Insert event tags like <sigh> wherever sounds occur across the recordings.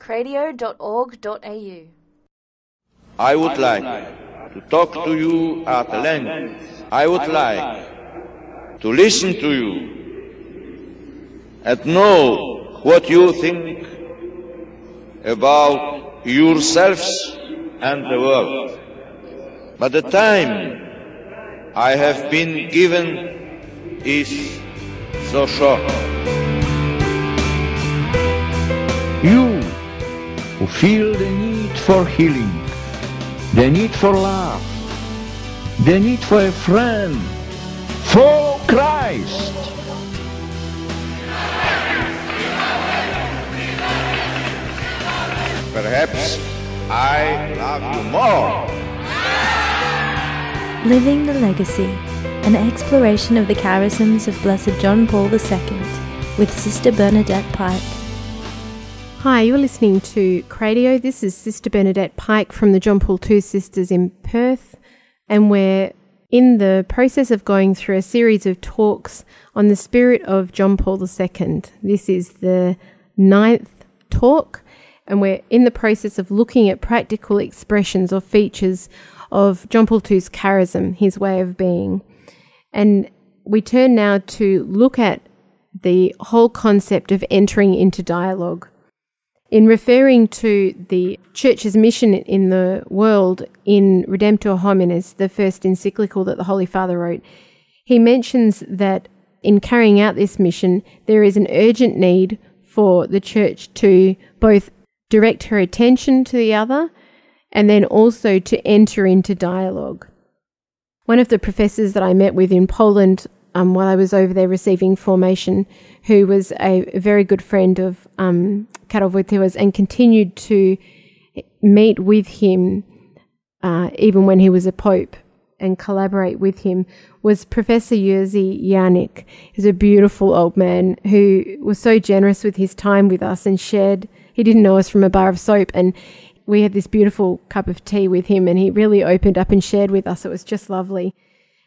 cradio.org.au. I would like to talk to you at length. I would like to listen to you and know what you think about yourselves and the world. But the time I have been given is so short. Who feel the need for healing, the need for love, the need for a friend, follow Christ. Perhaps I love you more. Living the Legacy, an exploration of the charisms of Blessed John Paul II with Sister Bernadette Pike. Hi, you're listening to Cradio. This is Sister Bernadette Pike from the John Paul II Sisters in Perth, and we're in the process of going through a series of talks on the spirit of John Paul II. This is the ninth talk, and we're in the process of looking at practical expressions or features of John Paul II's charism, his way of being. And we turn now to look at the whole concept of entering into dialogue. In referring to the Church's mission in the world in Redemptor Hominis, the first encyclical that the Holy Father wrote, he mentions that in carrying out this mission, there is an urgent need for the Church to both direct her attention to the other and then also to enter into dialogue. One of the professors that I met with in Poland um, while I was over there receiving formation, who was a very good friend of um, Karol Wojtyła's and continued to meet with him uh, even when he was a pope and collaborate with him, was Professor Jerzy Janik. He's a beautiful old man who was so generous with his time with us and shared. He didn't know us from a bar of soap, and we had this beautiful cup of tea with him, and he really opened up and shared with us. It was just lovely.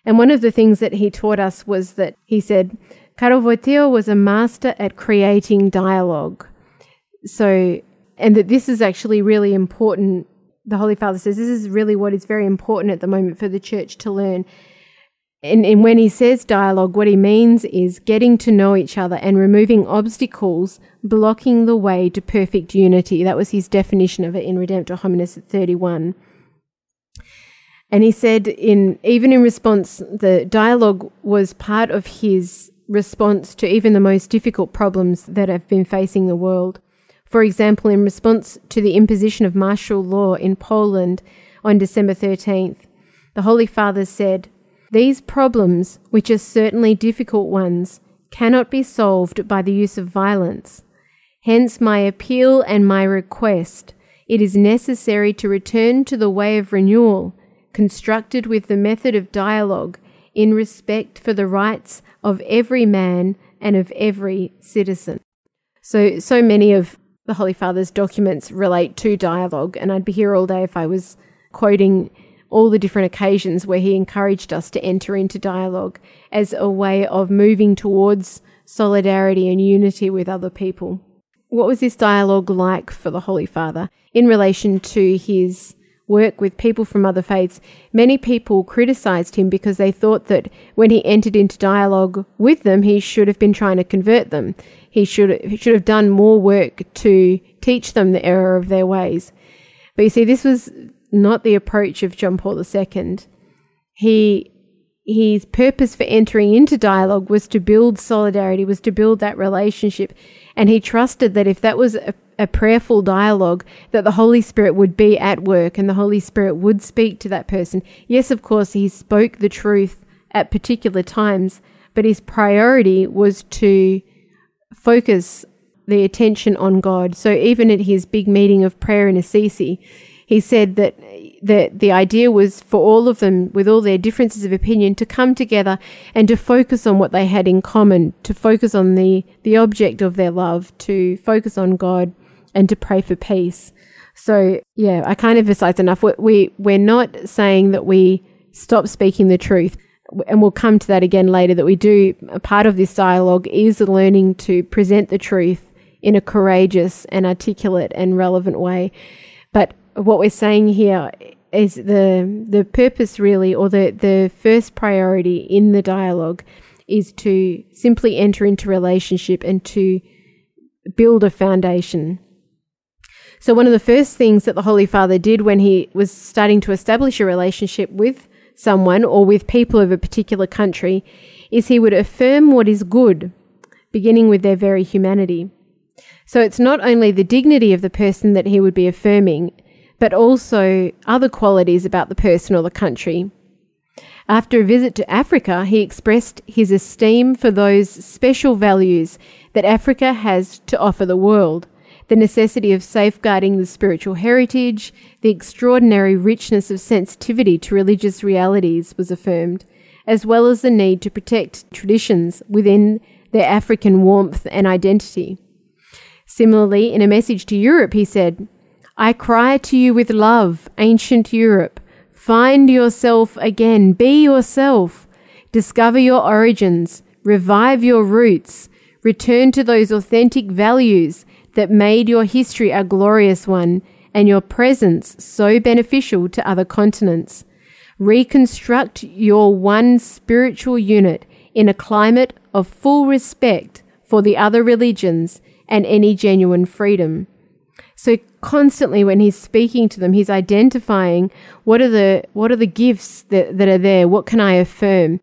And one of the things that he taught us was that he said, Karol Wojtyła was a master at creating dialogue. So, and that this is actually really important. The Holy Father says this is really what is very important at the moment for the church to learn. And, and when he says dialogue, what he means is getting to know each other and removing obstacles blocking the way to perfect unity. That was his definition of it in Redemptor Hominis at 31. And he said, in even in response, the dialogue was part of his response to even the most difficult problems that have been facing the world. For example, in response to the imposition of martial law in Poland on December 13th, the Holy Father said, These problems, which are certainly difficult ones, cannot be solved by the use of violence. Hence, my appeal and my request it is necessary to return to the way of renewal, constructed with the method of dialogue, in respect for the rights of every man and of every citizen. So, so many of the Holy Father's documents relate to dialogue, and I'd be here all day if I was quoting all the different occasions where he encouraged us to enter into dialogue as a way of moving towards solidarity and unity with other people. What was this dialogue like for the Holy Father in relation to his work with people from other faiths? Many people criticized him because they thought that when he entered into dialogue with them, he should have been trying to convert them. He should, he should have done more work to teach them the error of their ways. But you see, this was not the approach of John Paul II. He his purpose for entering into dialogue was to build solidarity, was to build that relationship. And he trusted that if that was a, a, prayerful dialogue, that the Holy Spirit would be at work and the Holy Spirit would speak to that person. Yes, of course, he spoke the truth at particular times, but his priority was to focus the attention on God. So even at his big meeting of prayer in Assisi, he said that the the idea was for all of them, with all their differences of opinion, to come together and to focus on what they had in common, to focus on the the object of their love, to focus on God, and to pray for peace. So yeah, I can't emphasize enough. We, we we're not saying that we stop speaking the truth and we'll come to that again later that we do a part of this dialogue is learning to present the truth in a courageous and articulate and relevant way. But what we're saying here is the the purpose really or the, the first priority in the dialogue is to simply enter into relationship and to build a foundation. So one of the first things that the Holy Father did when he was starting to establish a relationship with someone or with people of a particular country is he would affirm what is good, beginning with their very humanity. So it's not only the dignity of the person that he would be affirming, but also other qualities about the person or the country. After a visit to Africa, he expressed his esteem for those special values that Africa has to offer the world the necessity of safeguarding the spiritual heritage, the extraordinary richness of sensitivity to religious realities was affirmed, as well as the need to protect traditions within their African warmth and identity. Similarly, in a message to Europe, he said, I cry to you with love, ancient Europe. Find yourself again. Be yourself. Discover your origins. Revive your roots. Return to those authentic values that made your history a glorious one and your presence so beneficial to other continents. Reconstruct your one spiritual unit in a climate of full respect for the other religions and any genuine freedom. So constantly when he's speaking to them, he's identifying what are the what are the gifts that, that are there, what can I affirm?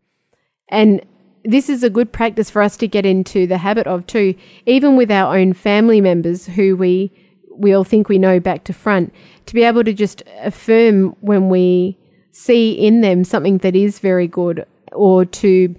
And this is a good practice for us to get into the habit of too, even with our own family members who we we all think we know back to front, to be able to just affirm when we see in them something that is very good or to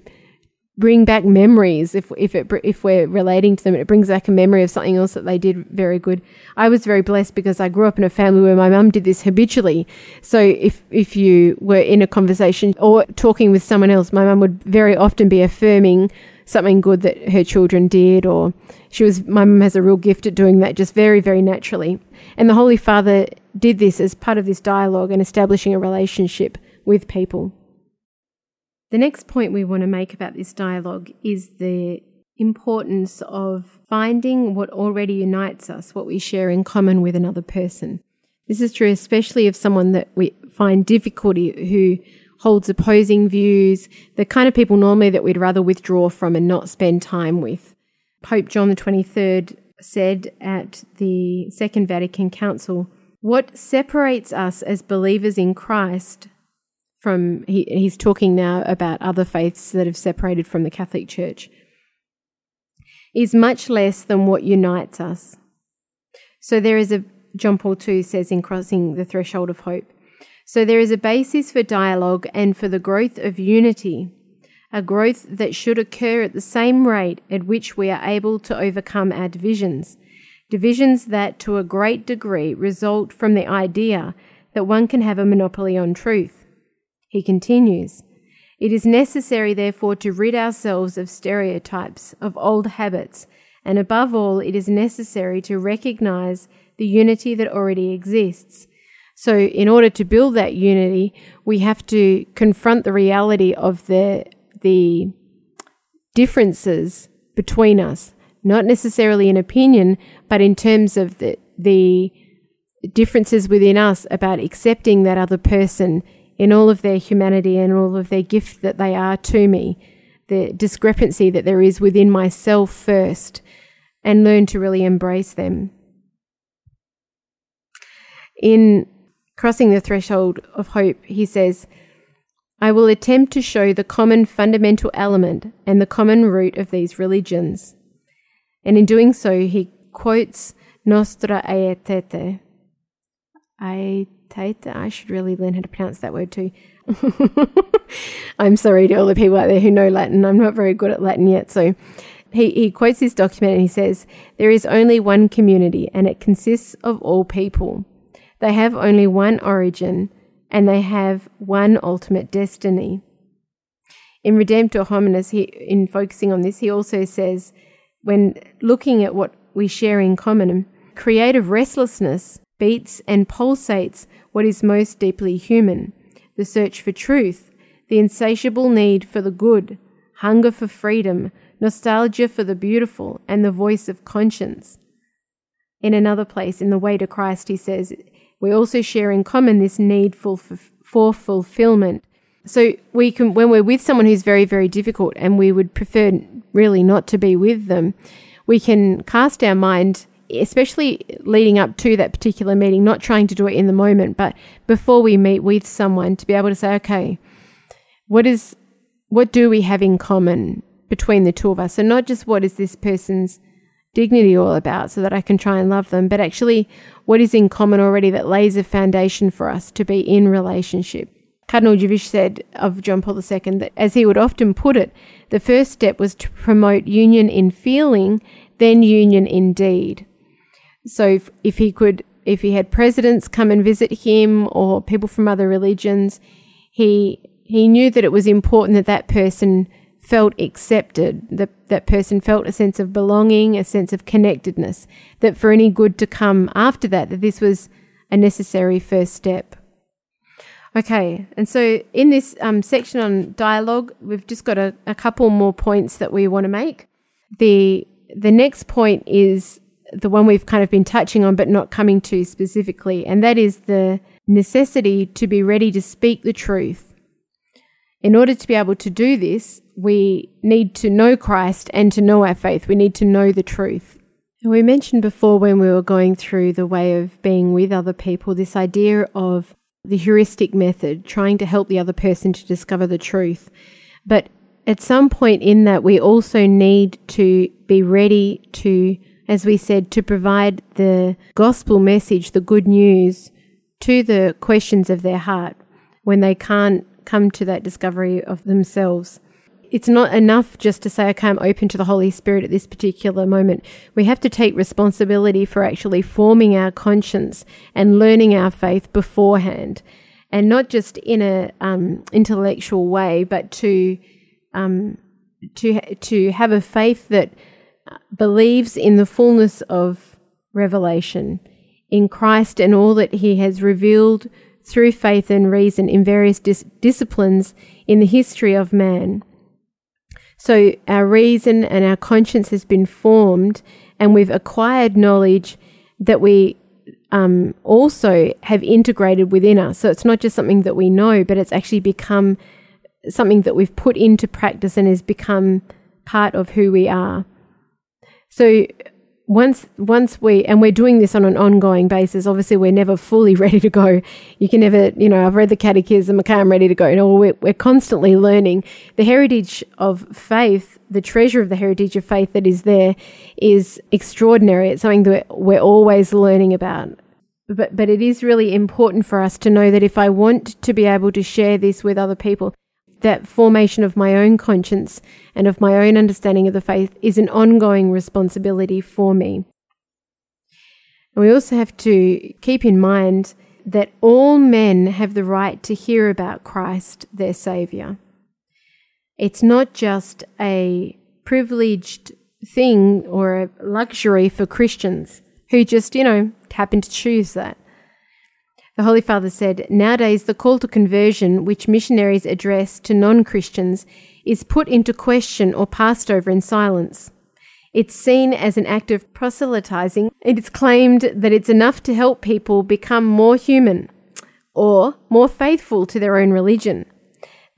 bring back memories if if it if we're relating to them it brings back a memory of something else that they did very good. I was very blessed because i grew up in a family where my mum did this habitually. So if if you were in a conversation or talking with someone else my mum would very often be affirming something good that her children did or she was my mum has a real gift at doing that just very very naturally. And the holy father did this as part of this dialogue and establishing a relationship with people the next point we want to make about this dialogue is the importance of finding what already unites us, what we share in common with another person. This is true especially of someone that we find difficulty who holds opposing views, the kind of people normally that we'd rather withdraw from and not spend time with. Pope John the 23rd said at the Second Vatican Council, what separates us as believers in Christ from he, he's talking now about other faiths that have separated from the Catholic Church is much less than what unites us. So there is a John Paul II says in crossing the threshold of hope. So there is a basis for dialogue and for the growth of unity, a growth that should occur at the same rate at which we are able to overcome our divisions. Divisions that to a great degree result from the idea that one can have a monopoly on truth. He continues, It is necessary, therefore, to rid ourselves of stereotypes, of old habits, and above all, it is necessary to recognize the unity that already exists. So, in order to build that unity, we have to confront the reality of the, the differences between us, not necessarily in opinion, but in terms of the, the differences within us about accepting that other person in all of their humanity and all of their gift that they are to me, the discrepancy that there is within myself first, and learn to really embrace them. In Crossing the Threshold of Hope, he says, I will attempt to show the common fundamental element and the common root of these religions. And in doing so, he quotes Nostra Aetete. I should really learn how to pronounce that word too. <laughs> I'm sorry to all the people out there who know Latin. I'm not very good at Latin yet. So he, he quotes this document and he says, There is only one community and it consists of all people. They have only one origin and they have one ultimate destiny. In Redemptor Hominis, he, in focusing on this, he also says, when looking at what we share in common, creative restlessness beats and pulsates what is most deeply human the search for truth, the insatiable need for the good, hunger for freedom, nostalgia for the beautiful, and the voice of conscience. in another place, in the way to Christ, he says, we also share in common this need for, for fulfillment. So we can, when we're with someone who's very, very difficult and we would prefer really not to be with them, we can cast our mind, especially leading up to that particular meeting, not trying to do it in the moment, but before we meet with someone to be able to say, okay, what is, what do we have in common between the two of us? So not just what is this person's dignity all about so that I can try and love them, but actually what is in common already that lays a foundation for us to be in relationship. Cardinal Dziwisz said of John Paul II that, as he would often put it, the first step was to promote union in feeling, then union in deed. So if, if he could, if he had presidents come and visit him or people from other religions, he he knew that it was important that that person felt accepted, that that person felt a sense of belonging, a sense of connectedness, that for any good to come after that, that this was a necessary first step. Okay, and so in this um, section on dialogue, we've just got a, a couple more points that we want to make. The the next point is the one we've kind of been touching on but not coming to specifically, and that is the necessity to be ready to speak the truth in order to be able to do this, we need to know Christ and to know our faith. We need to know the truth. We mentioned before when we were going through the way of being with other people, this idea of the heuristic method, trying to help the other person to discover the truth. But at some point in that, we also need to be ready to, as we said, to provide the gospel message, the good news to the questions of their heart when they can't come to that discovery of themselves. It's not enough just to say, okay, I'm open to the Holy Spirit at this particular moment. We have to take responsibility for actually forming our conscience and learning our faith beforehand. And not just in a um, intellectual way, but to um, to to have a faith that believes in the fullness of revelation in Christ and all that He has revealed through faith and reason in various dis- disciplines in the history of man. So our reason and our conscience has been formed, and we've acquired knowledge that we um, also have integrated within us. So it's not just something that we know, but it's actually become something that we've put into practice and has become part of who we are. So once once we and we're doing this on an ongoing basis obviously we're never fully <laughs> ready to go. You can never you know i've read the catechism okay i'm ready to go. No we're, we're constantly learning. The heritage of faith the treasure of the heritage of faith that is there is extraordinary. It's something that we're always learning about. But but it is really important for us to know that if i want to be able to share this with other people that formation of my own conscience and of my own understanding of the faith is an ongoing responsibility for me. And we also have to keep in mind that all men have the right to hear about Christ, their Saviour. It's not just a privileged thing or a luxury for Christians who just, you know, happen to choose that. The Holy Father said, Nowadays, the call to conversion, which missionaries address to non Christians, is put into question or passed over in silence. It's seen as an act of proselytizing. It is claimed that it's enough to help people become more human or more faithful to their own religion.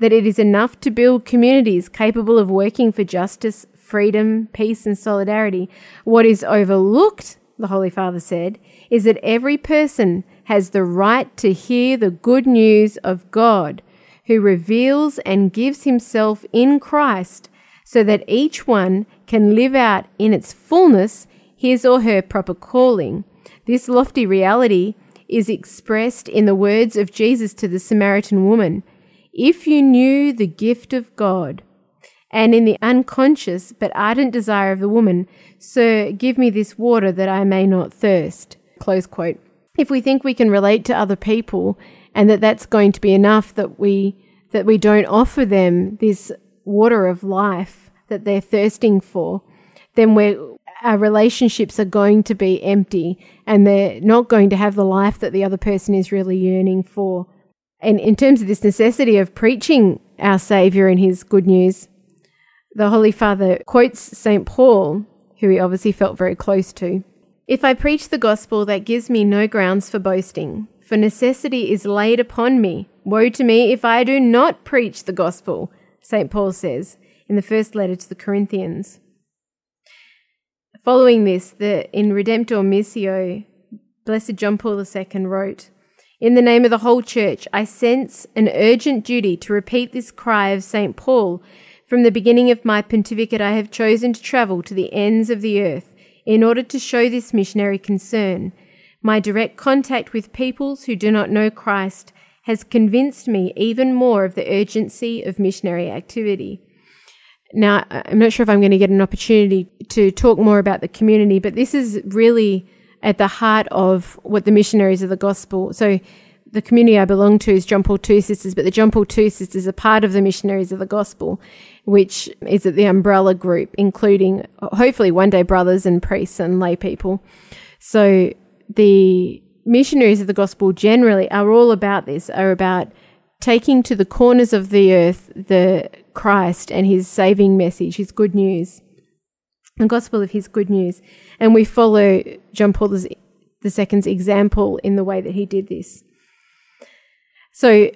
That it is enough to build communities capable of working for justice, freedom, peace, and solidarity. What is overlooked, the Holy Father said, is that every person has the right to hear the good news of God, who reveals and gives himself in Christ so that each one can live out in its fullness his or her proper calling. This lofty reality is expressed in the words of Jesus to the Samaritan woman If you knew the gift of God, and in the unconscious but ardent desire of the woman, Sir, give me this water that I may not thirst. Close quote if we think we can relate to other people and that that's going to be enough that we that we don't offer them this water of life that they're thirsting for then we our relationships are going to be empty and they're not going to have the life that the other person is really yearning for. And in terms of this necessity of preaching our savior and his good news the holy father quotes st paul who he obviously felt very close to If I preach the gospel, that gives me no grounds for boasting, for necessity is laid upon me. Woe to me if I do not preach the gospel, St. Paul says in the first letter to the Corinthians. Following this, the, in Redemptor Missio, Blessed John Paul II wrote, In the name of the whole church, I sense an urgent duty to repeat this cry of St. Paul. From the beginning of my pontificate, I have chosen to travel to the ends of the earth in order to show this missionary concern. My direct contact with peoples who do not know Christ has convinced me even more of the urgency of missionary activity. Now, I'm not sure if I'm going to get an opportunity to talk more about the community, but this is really at the heart of what the missionaries of the gospel. So, the community I belong to is John Paul II Sisters, but the John Paul II Sisters are part of the missionaries of the gospel, which is at the umbrella group, including hopefully one day brothers and priests and lay people. So, the missionaries of the gospel generally are all about this, are about taking to the corners of the earth the Christ and his saving message, his good news, the gospel of his good news. And we follow John Paul II's example in the way that he did this. So,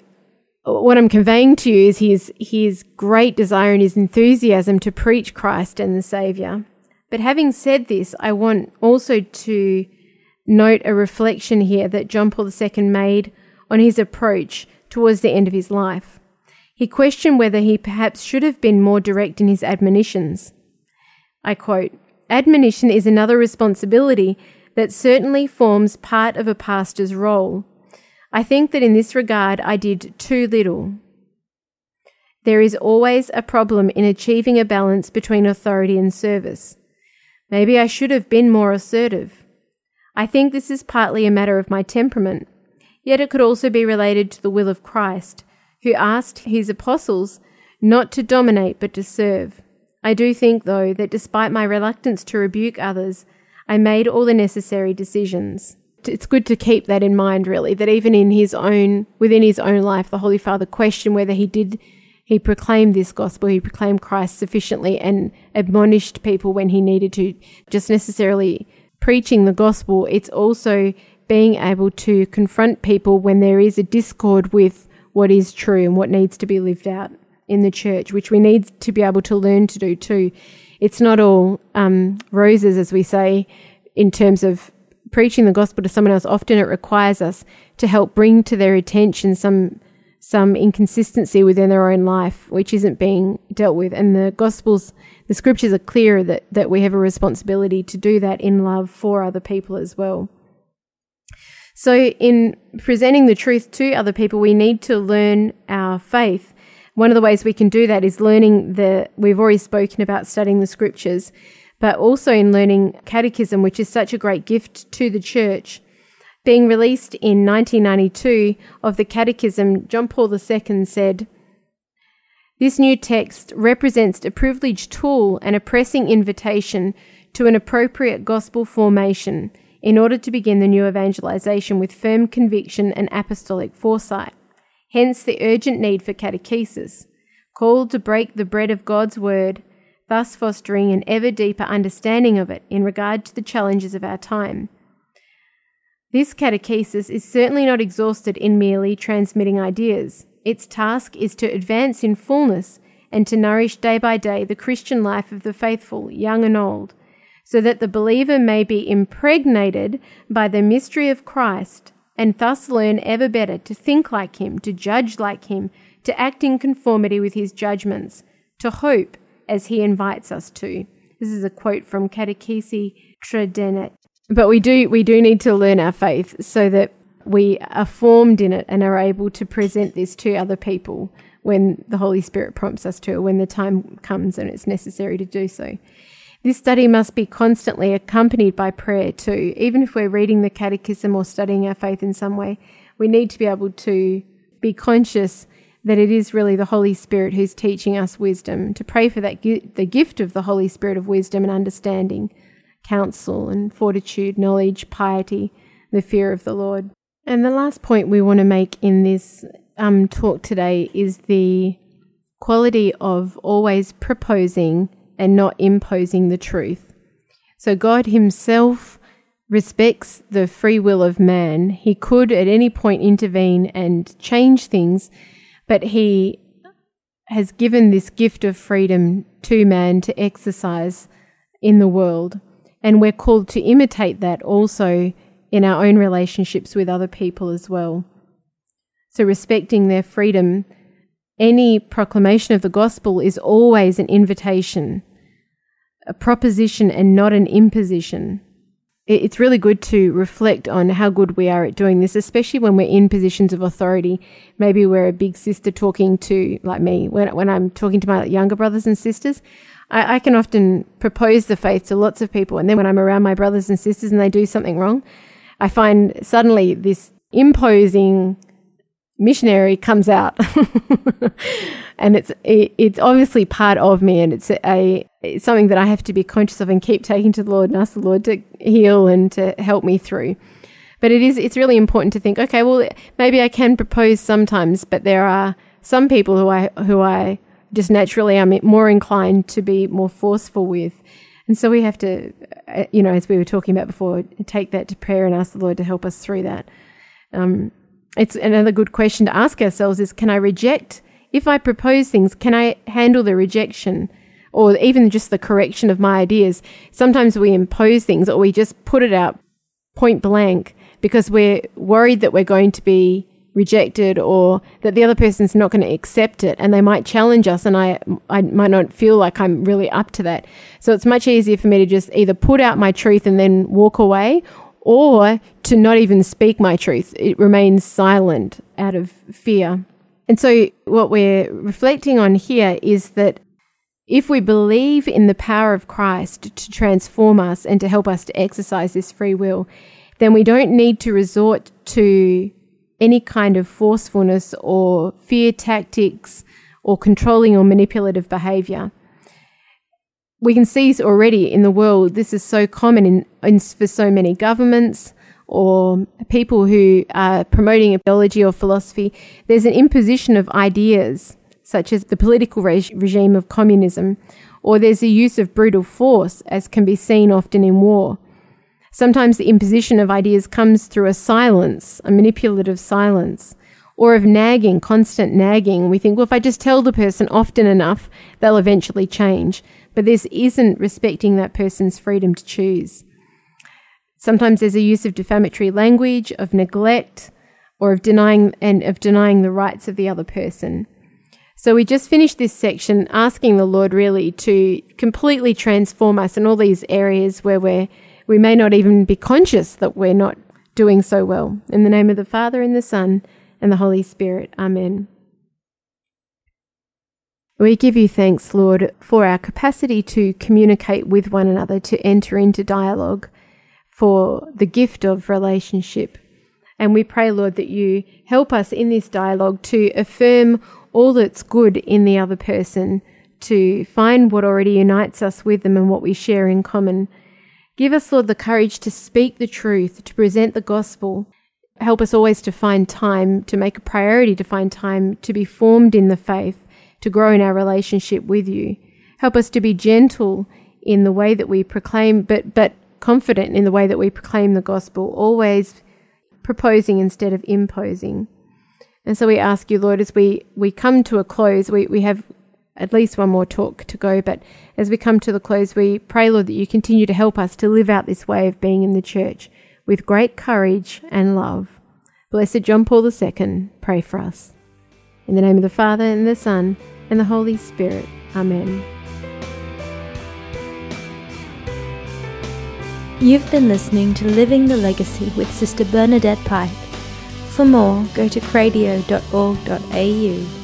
what I'm conveying to you is his, his great desire and his enthusiasm to preach Christ and the Saviour. But having said this, I want also to note a reflection here that John Paul II made on his approach towards the end of his life. He questioned whether he perhaps should have been more direct in his admonitions. I quote, Admonition is another responsibility that certainly forms part of a pastor's role. I think that in this regard I did too little. There is always a problem in achieving a balance between authority and service. Maybe I should have been more assertive. I think this is partly a matter of my temperament, yet it could also be related to the will of Christ, who asked his apostles not to dominate but to serve. I do think, though, that despite my reluctance to rebuke others, I made all the necessary decisions. It's good to keep that in mind, really, that even in his own, within his own life, the Holy Father questioned whether he did, he proclaimed this gospel, he proclaimed Christ sufficiently and admonished people when he needed to, just necessarily preaching the gospel, it's also being able to confront people when there is a discord with what is true and what needs to be lived out in the church, which we need to be able to learn to do too. It's not all um, roses, as we say, in terms of preaching the gospel to someone else. Often it requires us to help bring to their attention some some inconsistency within their own life, which isn't being dealt with. And the Gospels, the scriptures are clear that, that we have a responsibility to do that in love for other people as well. So, in presenting the truth to other people, we need to learn our faith. One of the ways we can do that is learning the, we've already spoken about studying the scriptures, but also in learning catechism, which is such a great gift to the church. Being released in 1992 of the Catechism, John Paul II said, This new text represents a privileged tool and a pressing invitation to an appropriate gospel formation in order to begin the new evangelization with firm conviction and apostolic foresight. Hence the urgent need for catechesis, called to break the bread of God's word, thus fostering an ever deeper understanding of it in regard to the challenges of our time. This catechesis is certainly not exhausted in merely transmitting ideas. Its task is to advance in fullness and to nourish day by day the Christian life of the faithful, young and old, so that the believer may be impregnated by the mystery of Christ and thus learn ever better to think like Him, to judge like Him, to act in conformity with His judgments, to hope as He invites us to. This is a quote from Catechesi Tradendae. But we do we do need to learn our faith so that we are formed in it and are able to present this to other people when the Holy Spirit prompts us to, or when the time comes and it's necessary to do so. This study must be constantly accompanied by prayer too. Even if we're reading the catechism or studying our faith in some way, we need to be able to be conscious that it is really the Holy Spirit who's teaching us wisdom, to pray for that the gift of the Holy Spirit of wisdom and understanding counsel and fortitude, knowledge, piety, the fear of the Lord. And the last point we want to make in this um, talk today is the quality of always proposing and not imposing the truth. So God Himself respects the free will of man. He could at any point intervene and change things, but he has given this gift of freedom to man to exercise in the world. And we're called to imitate that also in our own relationships with other people as well. So, respecting their freedom, any proclamation of the gospel is always an invitation, a proposition, and not an imposition it's really good to reflect on how good we are at doing this, especially when we're in positions of authority. Maybe we're a big sister talking to, like me, when, when I'm talking to my younger brothers and sisters. I, I can often propose the faith to lots of people. And then when I'm around my brothers and sisters and they do something wrong, I find suddenly this imposing missionary comes out. <laughs> And it's it, it's obviously part of me and it's a it's something that I have to be conscious of and keep taking to the Lord and ask the Lord to heal and to help me through. But it is it's really important to think okay well maybe I can propose sometimes but there are some people who I who I just naturally am more inclined to be more forceful with. And so we have to uh, you know as we were talking about before take that to prayer and ask the Lord to help us through that. Um, it's another good question to ask ourselves is can I reject if I propose things, can I handle the rejection or even just the correction of my ideas? Sometimes we impose things or we just put it out point blank because we're worried that we're going to be rejected or that the other person's not going to accept it and they might challenge us and I I might not feel like I'm really up to that. So it's much easier for me to just either put out my truth and then walk away or to not even speak my truth. It remains silent out of fear. And so, what we're reflecting on here is that if we believe in the power of Christ to transform us and to help us to exercise this free will, then we don't need to resort to any kind of forcefulness or fear tactics or controlling or manipulative behavior we can see already in the world this is so common in, in, for so many governments or people who are promoting ideology or philosophy. There's an imposition of ideas, such as the political re- regime of communism, or there's the use of brutal force, as can be seen often in war. Sometimes the imposition of ideas comes through a silence, a manipulative silence, or of nagging, constant nagging. We think, well, if I just tell the person often enough, they'll eventually change but this isn't respecting that person's freedom to choose. Sometimes there's a use of defamatory language, of neglect, or of denying and of denying the rights of the other person. So we just finished this section asking the Lord really to completely transform us in all these areas where we're we may not even be conscious that we're not doing so well. In the name of the Father and the Son and the Holy Spirit. Amen. We give you thanks, Lord, for our capacity to communicate with one another, to enter into dialogue, for the gift of relationship. And we pray, Lord, that you help us in this dialogue to affirm all that's good in the other person, to find what already unites us with them and what we share in common. Give us, Lord, the courage to speak the truth, to present the gospel. Help us always to find time, to make a priority to find time to be formed in the faith to grow in our relationship with you. Help us to be gentle in the way that we proclaim, but, but confident in the way that we proclaim the gospel, always proposing instead of imposing. And so we ask you, Lord, as we, we come to a close, we, we have at least one more talk to go, but as we come to the close, we pray, Lord, that you continue to help us to live out this way of being in the church with great courage and love. Blessed John Paul II, pray for us. In the name of the Father, and the Son, and the Holy Spirit. Amen. You've been listening to Living the Legacy with Sister Bernadette Pike. For more, go to cradio.org.au.